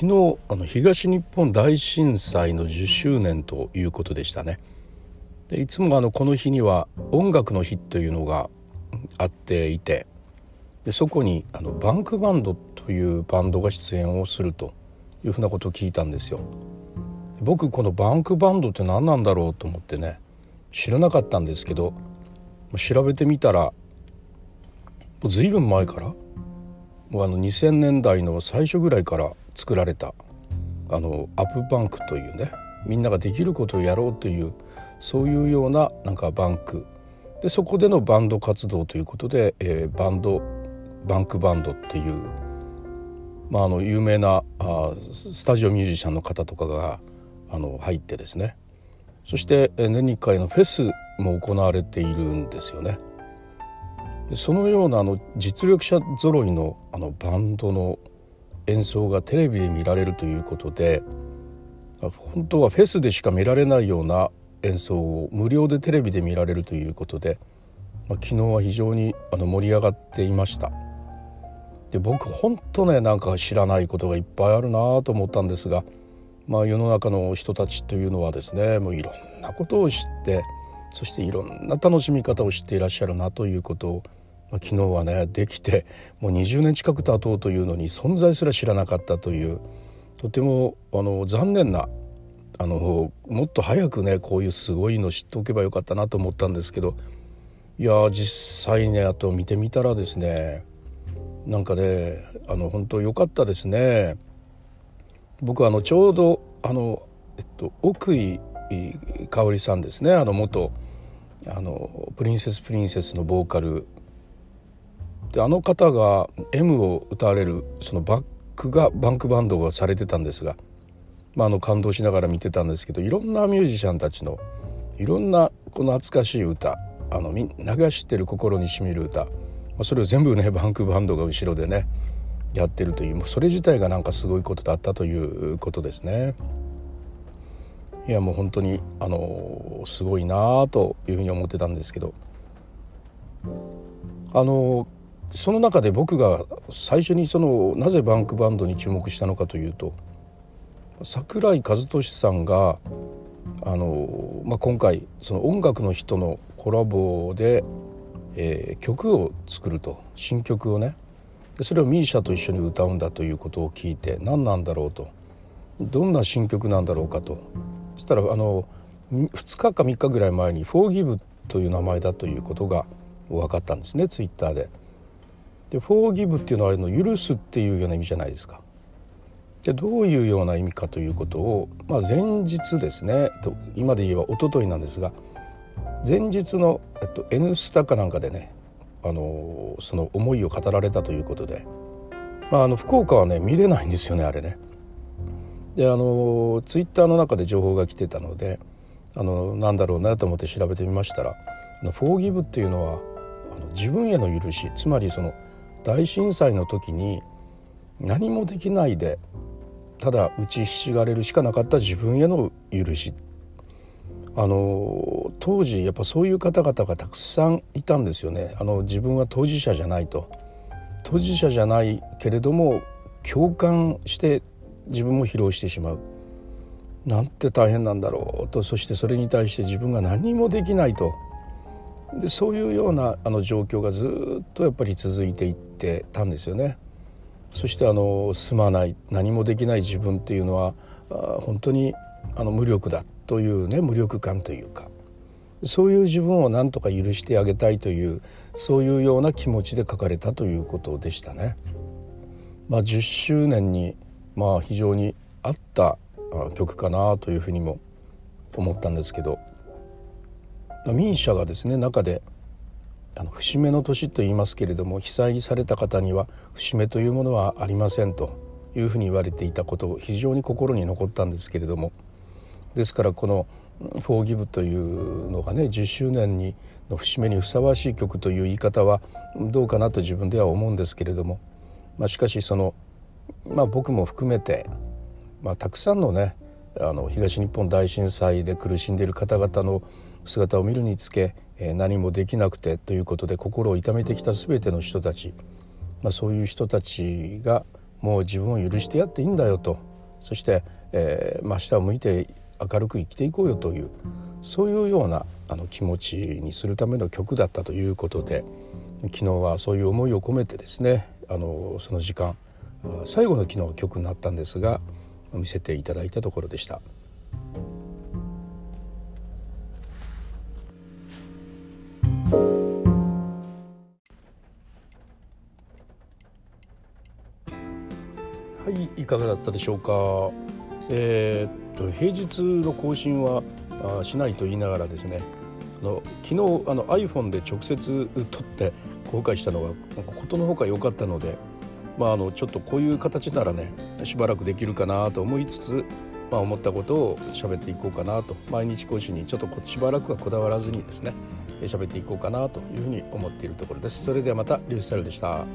昨日あの東日本大震災の10周年ということでしたね。でいつもあのこの日には音楽の日というのがあっていてでそこにあのバンクバンドというバンドが出演をするというふうなことを聞いたんですよ。僕このバンクバンドって何なんだろうと思ってね知らなかったんですけど調べてみたらもう随分前からもうあの2000年代の最初ぐらいから作られたあのアップバンクというねみんなができることをやろうというそういうようななんかバンクでそこでのバンド活動ということで、えー、バンドバンクバンドっていう、まあ、あの有名なあスタジオミュージシャンの方とかがあの入ってですねそして年に1回のフェスも行われているんですよね。そのようなあの実力者ぞろいのあのバンドの演奏がテレビで見られるということで本当はフェスでしか見られないような演奏を無料でテレビで見られるということで、まあ、昨日は非常にあの盛り上がっていました。で僕本当ねなんか知らないことがいっぱいあるなと思ったんですが、まあ、世の中の人たちというのはですねもういろんなことを知ってそしていろんな楽しみ方を知っていらっしゃるなということをまあ、昨日はねできてもう20年近く経とうというのに存在すら知らなかったというとてもあの残念なあのもっと早くねこういうすごいの知っておけばよかったなと思ったんですけどいや実際ねあと見てみたらですねなんかねあの本当良かったですね。僕あのちょうどあの、えっと、奥井香織さんですねあの元あのプリンセスプリンセスのボーカルであの方が M を歌われるそのバックがバンクバンドがされてたんですが、まあ、あの感動しながら見てたんですけどいろんなミュージシャンたちのいろんなこの懐かしい歌あのみんなが知ってる心にしみる歌、まあ、それを全部ね バンクバンドが後ろでねやってるというもうそれ自体がなんかすごいことだったということですね。いやもう本当にあのすごいなあというふうに思ってたんですけどあのその中で僕が最初にそのなぜバンクバンドに注目したのかというと桜井和寿さんがあの、まあ、今回その音楽の人のコラボで、えー、曲を作ると。新曲をね。それを misia と一緒に歌うんだということを聞いて何なんだろうと。どんな新曲なんだろうかと。そしたらあの2日か3日ぐらい前に「Forgive」という名前だということが分かったんですねツイッターで。で「フォーギブ」っていうのはあの許すっていうような意味じゃないですか。でどういうような意味かということを、まあ、前日ですね今で言えば一昨日なんですが前日の「えっと、N スタ」かなんかでねあのその思いを語られたということで、まあ、あの福岡はね見れないんですよねあれね。であのツイッターの中で情報が来てたのであのなんだろうなと思って調べてみましたら「フォーギブ」っていうのはあの自分への許しつまりその「大震災の時に何もできないでただ打ちひしがれるしかなかった自分への許し。あの当時やっぱそういう方々がたくさんいたんですよね。あの自分は当事者じゃないと。当事者じゃないけれども共感して自分も疲労してしまう。なんて大変なんだろうと。そしてそれに対して自分が何もできないとでそういうようなあの状況がずっとやっぱり続いていってたんですよね。そしてあのすまない何もできない自分っていうのは本当にあの無力だというね無力感というかそういう自分を何とか許してあげたいというそういうような気持ちで書かれたということでしたね。まあ、10周年にまあ非常に合った曲かなというふうにも思ったんですけど民社がですね中であの節目の年と言いますけれども被災された方には節目というものはありませんというふうに言われていたことを非常に心に残ったんですけれどもですからこの「フォーギブというのがね10周年にの節目にふさわしい曲という言い方はどうかなと自分では思うんですけれども、まあ、しかしその、まあ、僕も含めて、まあ、たくさんのねあの東日本大震災で苦しんでいる方々の姿を見るにつけ何もできなくてということで心を痛めてきた全ての人たち、まあ、そういう人たちがもう自分を許してやっていいんだよとそして、えーまあ、下を向いて明るく生きていこうよというそういうようなあの気持ちにするための曲だったということで昨日はそういう思いを込めてですねあのその時間最後の昨日曲になったんですが見せていただいたところでした。はいいかがだったでしょうか？えー、っと平日の更新はあしないと言いながらですねあの昨日あの iPhone で直接撮って公開したのがことのほか良かったので、まあ、あのちょっとこういう形ならねしばらくできるかなと思いつつ、まあ、思ったことを喋っていこうかなと毎日更新にちょっとしばらくはこだわらずにですね喋っていこうかなというふうに思っているところです。それではまたリュースタイルでした。